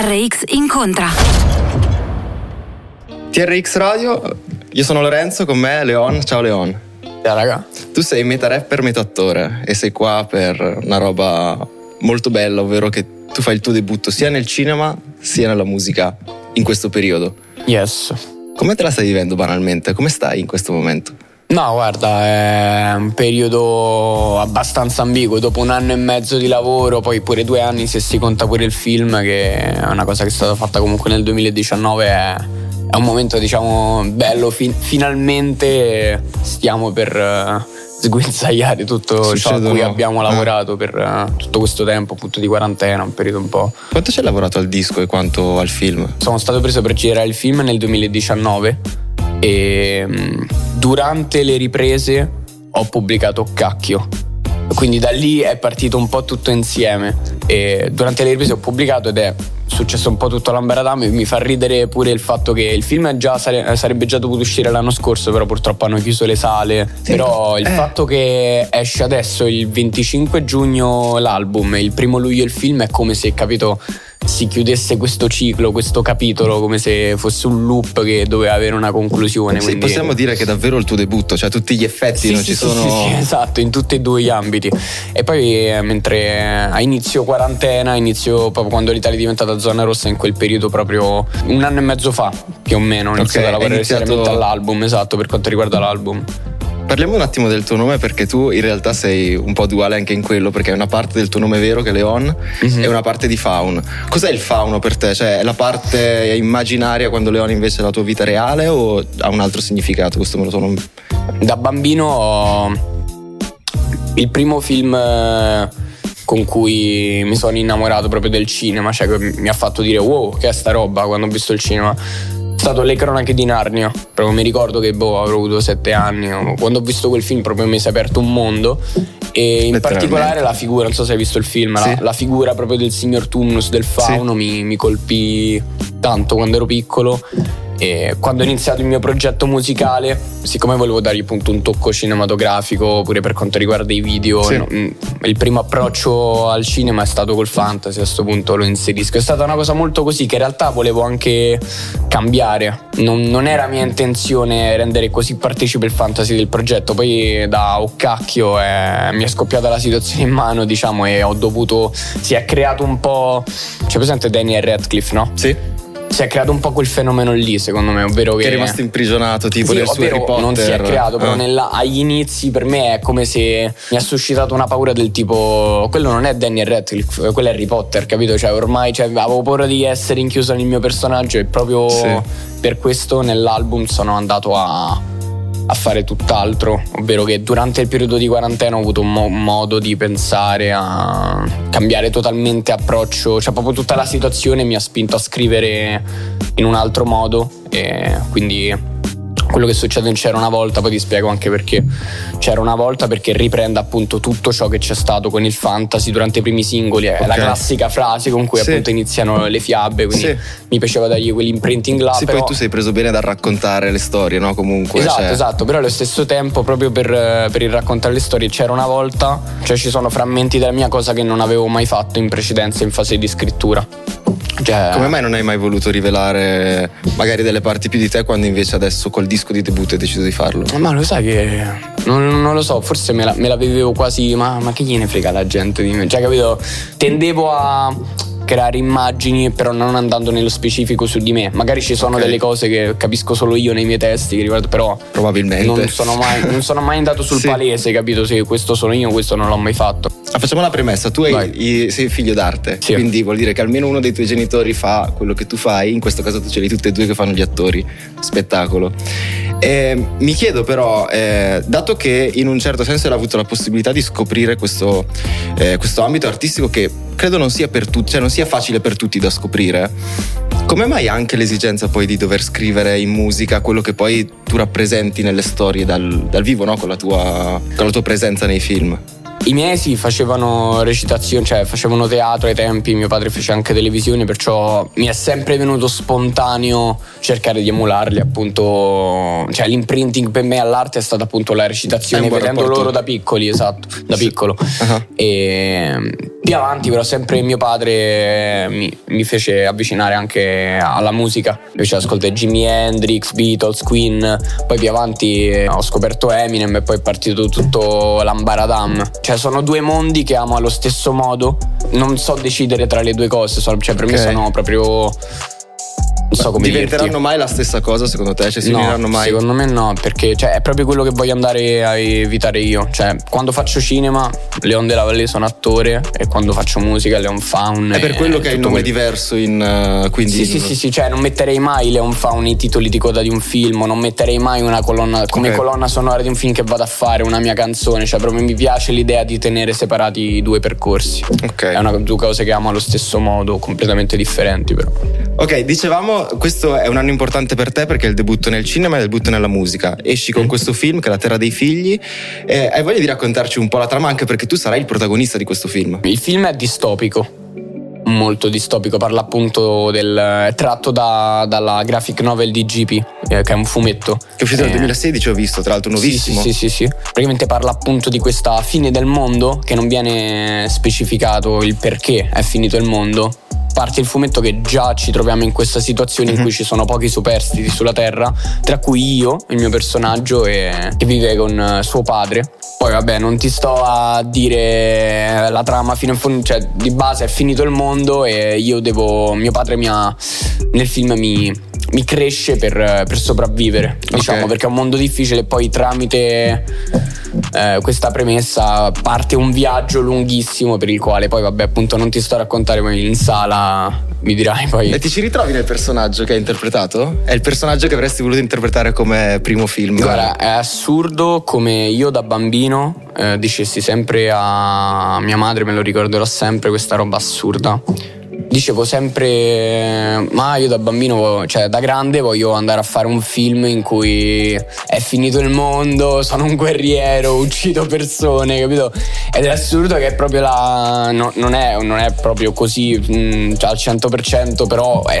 TRX incontra. TRX Radio, io sono Lorenzo, con me Leon. Ciao Leon. Ciao raga. Tu sei meta rapper, meta attore e sei qua per una roba molto bella, ovvero che tu fai il tuo debutto sia nel cinema sia nella musica in questo periodo. Yes. Come te la stai vivendo banalmente? Come stai in questo momento? No, guarda, è un periodo abbastanza ambiguo. Dopo un anno e mezzo di lavoro, poi pure due anni se si conta pure il film, che è una cosa che è stata fatta comunque nel 2019, è, è un momento diciamo bello. Fin- finalmente stiamo per uh, sguinzagliare tutto ciò a cui abbiamo lavorato per uh, tutto questo tempo appunto di quarantena, un periodo un po'. Quanto ci hai lavorato al disco e quanto al film? Sono stato preso per girare il film nel 2019 e mm, durante le riprese ho pubblicato Cacchio. Quindi da lì è partito un po' tutto insieme e durante le riprese ho pubblicato ed è successo un po' tutto l'ambaradame mi fa ridere pure il fatto che il film già sare- sarebbe già dovuto uscire l'anno scorso però purtroppo hanno chiuso le sale sì. però il eh. fatto che esce adesso il 25 giugno l'album e il primo luglio il film è come se capito si chiudesse questo ciclo, questo capitolo, come se fosse un loop che doveva avere una conclusione. Sì, possiamo dire che è davvero il tuo debutto, cioè tutti gli effetti sì, non sì, ci sono. Sì, esatto, in tutti e due gli ambiti. E poi eh, mentre a inizio quarantena, inizio proprio quando l'Italia è diventata zona rossa, in quel periodo proprio un anno e mezzo fa, più o meno, ho iniziato okay, a lavorare iniziato... seriamente all'album, esatto, per quanto riguarda l'album. Parliamo un attimo del tuo nome perché tu in realtà sei un po' duale anche in quello perché è una parte del tuo nome vero che è Leon mm-hmm. e una parte di Faun. Cos'è il Fauno per te? Cioè è la parte immaginaria quando Leon invece è la tua vita reale o ha un altro significato? Questo me lo sono... Da bambino il primo film eh, con cui mi sono innamorato proprio del cinema, cioè che mi ha fatto dire wow che è sta roba quando ho visto il cinema stato Le cronache di Narnia. Proprio mi ricordo che boh, avrò avuto sette anni. Quando ho visto quel film, proprio mi si è aperto un mondo. E in particolare la figura, non so se hai visto il film, sì. la, la, figura proprio del signor Tumnus, del fauno, sì. mi, mi colpì tanto quando ero piccolo e quando ho iniziato il mio progetto musicale, siccome volevo dargli appunto un tocco cinematografico pure per quanto riguarda i video, sì. no, mm, il primo approccio al cinema è stato col fantasy, a questo punto lo inserisco. È stata una cosa molto così che in realtà volevo anche cambiare. Non, non era mia intenzione rendere così partecipe il fantasy del progetto, poi da Occacchio eh, mi è scoppiata la situazione in mano, diciamo, e ho dovuto. si è creato un po'. C'è presente Daniel Radcliffe, no? Sì si è creato un po' quel fenomeno lì, secondo me, ovvero che, che è rimasto imprigionato tipo sì, nel suo Harry Potter. Non si è creato, però ah. nella, agli inizi per me è come se mi ha suscitato una paura del tipo quello non è Daniel Radcliffe, quello è Harry Potter, capito? Cioè, ormai cioè, avevo paura di essere inchiuso nel mio personaggio e proprio sì. per questo nell'album sono andato a a fare tutt'altro, ovvero che durante il periodo di quarantena ho avuto un mo- modo di pensare a cambiare totalmente approccio, cioè proprio tutta la situazione mi ha spinto a scrivere in un altro modo e quindi quello che succede in C'era una volta, poi ti spiego anche perché. C'era una volta perché riprende appunto tutto ciò che c'è stato con il fantasy durante i primi singoli, è okay. la classica frase con cui sì. appunto iniziano le fiabe, quindi sì. mi piaceva dargli quell'imprinting là. Sì, però... poi tu sei preso bene dal raccontare le storie, no? Comunque. Esatto, cioè... esatto, però allo stesso tempo proprio per, per, il raccontare le storie c'era una volta, cioè ci sono frammenti della mia cosa che non avevo mai fatto in precedenza in fase di scrittura. Cioè... Come mai non hai mai voluto rivelare magari delle parti più di te quando invece adesso col disco di debutto hai deciso di farlo? Ma lo sai che non, non lo so, forse me la, me la vivevo quasi, ma, ma, che gliene frega la gente di me? Cioè, capito? Tendevo a creare immagini, però non andando nello specifico su di me. Magari ci sono okay. delle cose che capisco solo io nei miei testi, che riguardo, però probabilmente non sono mai, non sono mai andato sul sì. palese, capito? Sì, questo sono io, questo non l'ho mai fatto. Ah, facciamo la premessa, tu hai, sei figlio d'arte, sì. quindi vuol dire che almeno uno dei tuoi genitori fa quello che tu fai, in questo caso tu ce li tutti e due che fanno gli attori, spettacolo. Eh, mi chiedo però, eh, dato che in un certo senso hai avuto la possibilità di scoprire questo, eh, questo ambito artistico che credo non sia per tutti, cioè non sia facile per tutti da scoprire. Come mai anche l'esigenza poi di dover scrivere in musica quello che poi tu rappresenti nelle storie dal, dal vivo, no? con, la tua, con la tua presenza nei film? I miei sì facevano recitazione, cioè facevano teatro ai tempi, mio padre fece anche televisione, perciò mi è sempre venuto spontaneo cercare di emularli, appunto, cioè l'imprinting per me all'arte è stata appunto la recitazione, vedendo rapporto. loro da piccoli, esatto, da piccolo. Uh-huh. E più avanti però sempre mio padre mi, mi fece avvicinare anche alla musica, invece ascoltai Jimi Hendrix, Beatles, Queen, poi più avanti ho scoperto Eminem e poi è partito tutto l'ambaradam. Cioè sono due mondi che amo allo stesso modo, non so decidere tra le due cose, cioè per okay. me sono proprio so come diventeranno dirti. mai la stessa cosa secondo te? Cioè si no, uniranno mai? Secondo me no, perché cioè, è proprio quello che voglio andare a evitare io. Cioè, quando faccio cinema, Leon della Valle sono attore e quando faccio musica Leon Faun. È per quello che hai il nome quel... diverso in uh, quindi. Sì, sì, sì, sì, cioè non metterei mai Leon Faun i titoli di coda di un film, non metterei mai una colonna come okay. colonna sonora di un film che vado a fare, una mia canzone. Cioè, proprio mi piace l'idea di tenere separati i due percorsi. Ok. È una due cose che amo allo stesso modo, completamente differenti, però. Ok, dicevamo, questo è un anno importante per te perché è il debutto nel cinema e il debutto nella musica. Esci con questo film che è La Terra dei Figli e hai voglia di raccontarci un po' la trama anche perché tu sarai il protagonista di questo film. Il film è distopico molto distopico, parla appunto del è tratto da, dalla graphic novel di GP, eh, che è un fumetto. Che è uscito nel 2016, eh, ho visto, tra l'altro nuovissimo. Sì, sì, sì, sì, Praticamente parla appunto di questa fine del mondo che non viene specificato il perché è finito il mondo parte il fumetto che già ci troviamo in questa situazione in mhm. cui ci sono pochi superstiti sulla Terra, tra cui io, il mio personaggio, e, che vive con eh, suo padre. Poi vabbè, non ti sto a dire la trama fino in fondo, cioè di base è finito il mondo e io devo, mio padre mi ha, nel film mi, mi cresce per, per sopravvivere, diciamo, okay. perché è un mondo difficile e poi tramite eh, questa premessa parte un viaggio lunghissimo per il quale poi vabbè appunto non ti sto a raccontare ma in sala mi dirai poi e ti ci ritrovi nel personaggio che hai interpretato? è il personaggio che avresti voluto interpretare come primo film guarda è assurdo come io da bambino eh, dicessi sempre a mia madre me lo ricorderò sempre questa roba assurda dicevo sempre, ma io da bambino, cioè da grande voglio andare a fare un film in cui è finito il mondo, sono un guerriero, uccido persone, capito? Ed è assurdo che è proprio la... No, non, è, non, è, proprio così mh, mm, cioè al 100%, però è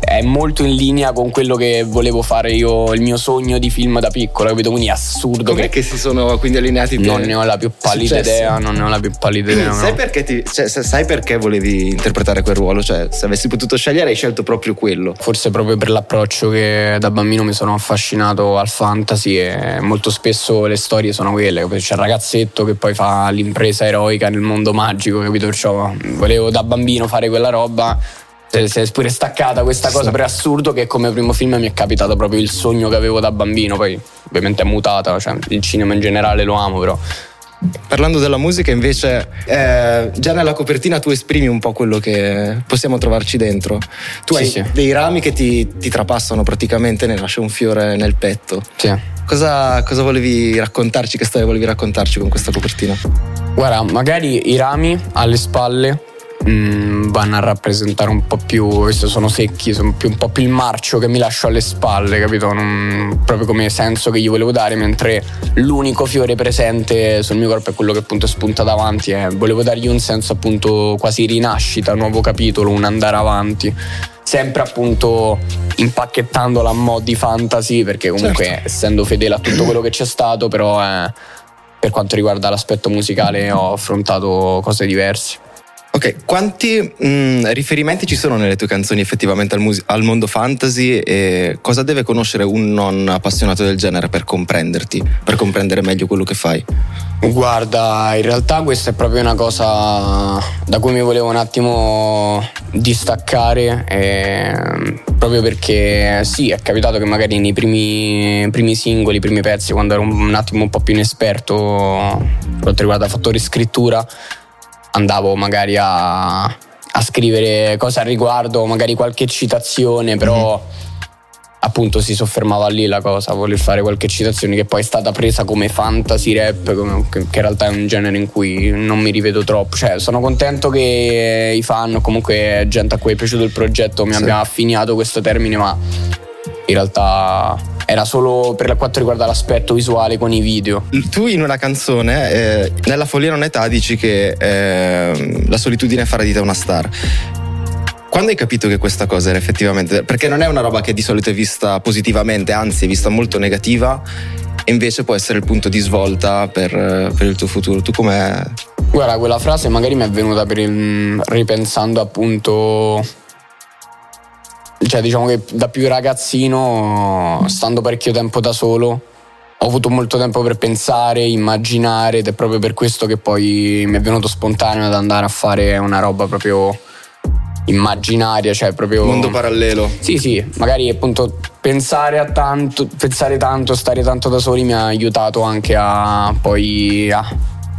È molto in linea con quello che volevo fare io, il mio sogno di film da piccolo, capito? Quindi è assurdo Com'è che si sono quindi allineati non ne ho la più pallida successi? idea, non ne ho la più pallida idea. Sai no. perché, ti- cioè, sai perché volevi interpretare quel ruolo? Cioè, se avessi potuto scegliere, hai scelto proprio quello. Forse proprio per l'approccio che da bambino mi sono affascinato al fantasy e molto spesso le storie sono quelle, capito? c'è il ragazzetto che poi fa l'impresa eroica nel mondo magico, capito? Perciò volevo da bambino fare quella roba. Si è pure staccata questa cosa, però è assurdo che come primo film mi è capitato proprio il sogno che avevo da bambino, poi ovviamente è mutata, cioè il cinema in generale lo amo, però Parlando della musica, invece, eh, già nella copertina tu esprimi un po' quello che possiamo trovarci dentro. Tu Sì, hai sì. dei rami che ti, ti trapassano praticamente, ne lascia un fiore nel petto. sì. Cosa, cosa volevi raccontarci? Che storia volevi raccontarci con questa copertina? Guarda, magari i rami alle spalle mm, vanno a rappresentare un po' più, sono secchi, sono più, un po' più il marcio che mi lascio alle spalle, capito? Non- proprio come senso che gli volevo dare, mentre l'unico fiore presente sul mio corpo è quello che appunto spunta davanti e volevo dargli un senso appunto quasi rinascita, un nuovo capitolo, un andare avanti. Sempre appunto impacchettandola a mo' di fantasy, perché comunque Certo. essendo fedele a tutto quello che c'è stato, però eh, per quanto riguarda l'aspetto musicale ho affrontato cose diverse. Ok, quanti mh, riferimenti ci sono nelle tue canzoni effettivamente al, mus- al mondo fantasy e cosa deve conoscere un non appassionato del genere per comprenderti, per comprendere meglio quello che fai? Guarda, in realtà questa è proprio una cosa da cui mi volevo un attimo distaccare, eh, proprio perché sì, è capitato che magari nei primi, primi singoli, primi pezzi, quando ero un attimo un po' più inesperto per quanto riguarda fattori scrittura, andavo magari a, a scrivere cose al riguardo, magari qualche citazione, però appunto si soffermava lì la cosa, voler fare qualche citazione che poi è stata presa come fantasy rap, come- che, che in realtà è un genere in cui non mi rivedo troppo. Cioè, sono contento che i fan, o comunque gente a cui è piaciuto il progetto, mi Sì. abbia affiniato questo termine, ma in realtà era solo per quanto riguarda l'aspetto visuale con i video. Tu in una canzone, eh, nella follia non età, dici che ehm, la solitudine farà di te una star. Quando hai capito che questa cosa era effettivamente... Perché non è una roba che di solito è vista positivamente, anzi è vista molto negativa e invece può essere il punto di svolta per, eh, per il tuo futuro. Tu com'è... Guarda, quella frase magari mi è venuta per il- ripensando appunto. Cioè, diciamo che da più ragazzino, stando parecchio tempo da solo, ho avuto molto tempo per pensare, immaginare, ed è proprio per questo che poi mi è venuto spontaneo ad andare a fare una roba proprio immaginaria, cioè proprio. Mondo parallelo. Sì, sì, magari appunto pensare a tanto, pensare tanto, stare tanto da soli mi ha aiutato anche a poi a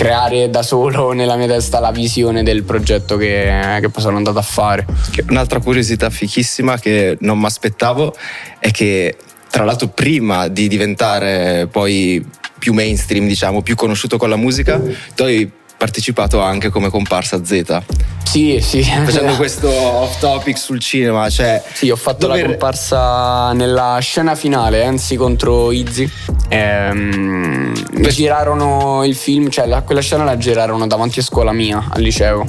creare da solo nella mia testa la visione del progetto che, che poi sono andato a fare. Un'altra curiosità fichissima che non mi aspettavo è che, tra l'altro, prima di diventare poi più mainstream, diciamo, più conosciuto con la musica, tu hai partecipato anche come comparsa Z. Sì, sì. Facendo questo off topic sul cinema, cioè. Sì, ho fatto dover... la comparsa nella scena finale, Enzi contro Izzy. Ehm, per... Girarono il film, cioè la, quella scena la girarono davanti a scuola mia, al liceo.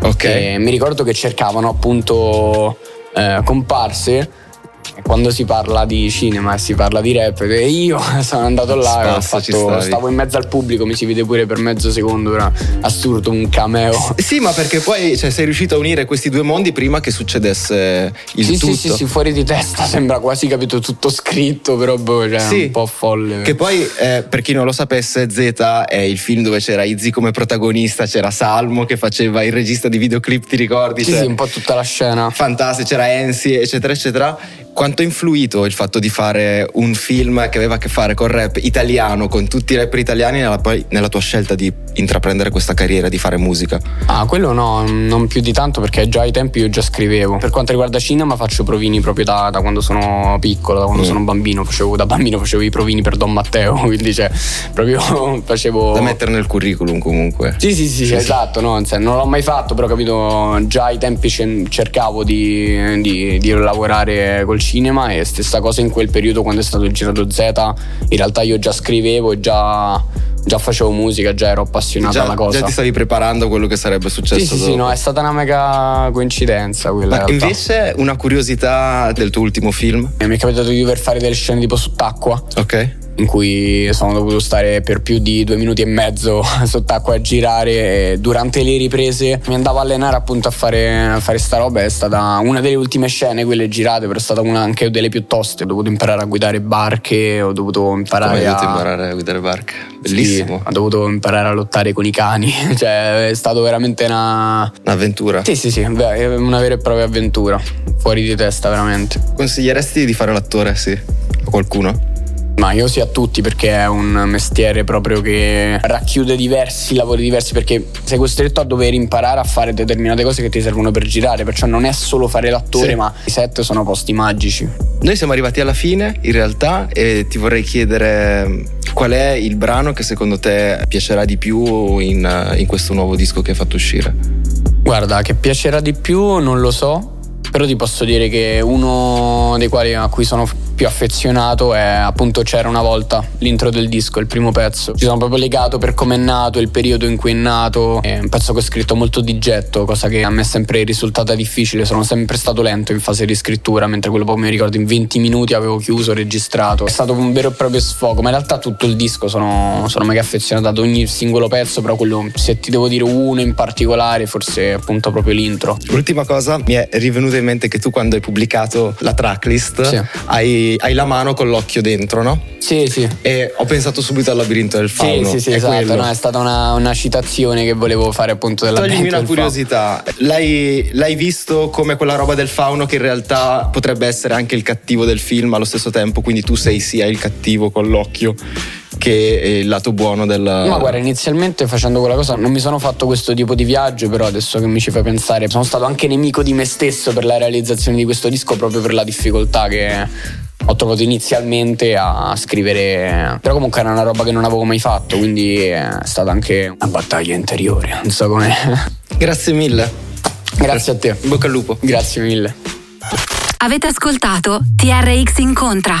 Ok. E mi ricordo che cercavano appunto eh, comparse quando si parla di cinema e si parla di rap, e io sono andato là Spazza, e fatto, stavo in mezzo al pubblico, mi si vede pure per mezzo secondo, era assurdo, un cameo. Sì, ma perché poi cioè, sei riuscito a unire questi due mondi prima che succedesse il sì, tutto. Sì, sì, sì, fuori di testa, sembra quasi capito tutto scritto, però boh, cioè, sì. un po' folle. Che poi, eh, per chi non lo sapesse, Z è il film dove c'era Izzy come protagonista, c'era Salmo che faceva il regista di videoclip, ti ricordi? Sì, cioè, sì, un po' tutta la scena. Fantastico, c'era Ensi, eccetera, eccetera quanto ha influito il fatto di fare un film che aveva a che fare con rap italiano, con tutti i rapper italiani, nella, nella tua scelta di intraprendere questa carriera, di fare musica? Ah, quello no, non più di tanto perché già ai tempi io già scrivevo. Per quanto riguarda cinema faccio provini proprio da, da quando sono piccolo, da quando mm. sono bambino, facevo, da bambino facevo i provini per Don Matteo, quindi cioè proprio facevo... Da mettere nel curriculum comunque. Sì, sì, sì, sì esatto, no, non l'ho mai fatto, però capito, già ai tempi cercavo di, di, di lavorare col cinema e stessa cosa in quel periodo quando è stato girato Z, in realtà io già scrivevo e già, già facevo musica, già ero appassionato già, alla cosa. Già ti stavi preparando a quello che sarebbe successo sì, sì. Sì, no, è stata una mega coincidenza quella. Ma invece una curiosità del tuo ultimo film? Mi è capitato di dover fare delle scene tipo sott'acqua. Ok in cui sono dovuto stare per più di due minuti e mezzo sott'acqua a girare e durante le riprese mi andavo a allenare appunto a fare, a fare sta roba. È stata una delle ultime scene quelle girate però è stata una anche delle più toste. Ho dovuto imparare a guidare barche ho dovuto imparare a imparare a guidare barche? Bellissimo. sì, ho dovuto imparare a lottare con i cani. Cioè è stato veramente una un'avventura. Sì sì sì una vera e propria avventura. Fuori di testa veramente. Consiglieresti di fare l'attore sì? A qualcuno? Ma io sì a tutti perché è un mestiere proprio che racchiude diversi lavori diversi perché sei costretto a dover imparare a fare determinate cose che ti servono per girare, perciò non è solo fare l'attore sì. ma i set sono posti magici. Noi siamo arrivati alla fine in realtà e ti vorrei chiedere qual è il brano che secondo te piacerà di più in, in questo nuovo disco che hai fatto uscire. Guarda, che piacerà di più non lo so, però ti posso dire che uno dei quali a cui sono più affezionato è appunto C'era una volta, l'intro del disco, il primo pezzo. Ci sono proprio legato per come è nato, il periodo in cui è nato. È un pezzo che ho scritto molto di getto, cosa che a me è sempre risultata difficile. Sono sempre stato lento in fase di scrittura, mentre quello poi mi ricordo in 20 minuti avevo chiuso, registrato. È stato un vero e proprio sfogo, ma in realtà tutto il disco sono, sono mega affezionato ad ogni singolo pezzo, però quello, se ti devo dire uno in particolare, forse appunto proprio l'intro. L'ultima cosa mi è rivenuta in mente che tu quando hai pubblicato la tracklist sì. hai hai, la mano con l'occhio dentro, no? Sì, sì. E ho pensato subito al labirinto del fauno. Sì, sì, sì, è esatto. No, è stata una, una, citazione che volevo fare appunto della Toglimi una curiosità. L'hai, l'hai visto come quella roba del fauno che in realtà potrebbe essere anche il cattivo del film allo stesso tempo, quindi tu sei sia il cattivo con l'occhio che il lato buono del. Ma guarda, inizialmente facendo quella cosa non mi sono fatto questo tipo di viaggio, però adesso che mi ci fai pensare, sono stato anche nemico di me stesso per la realizzazione di questo disco proprio per la difficoltà che ho trovato inizialmente a scrivere, però comunque era una roba che non avevo mai fatto, quindi è stata anche una battaglia interiore, non so come. Grazie mille. Grazie a te. In bocca al lupo. Grazie mille. Avete ascoltato TRX Incontra.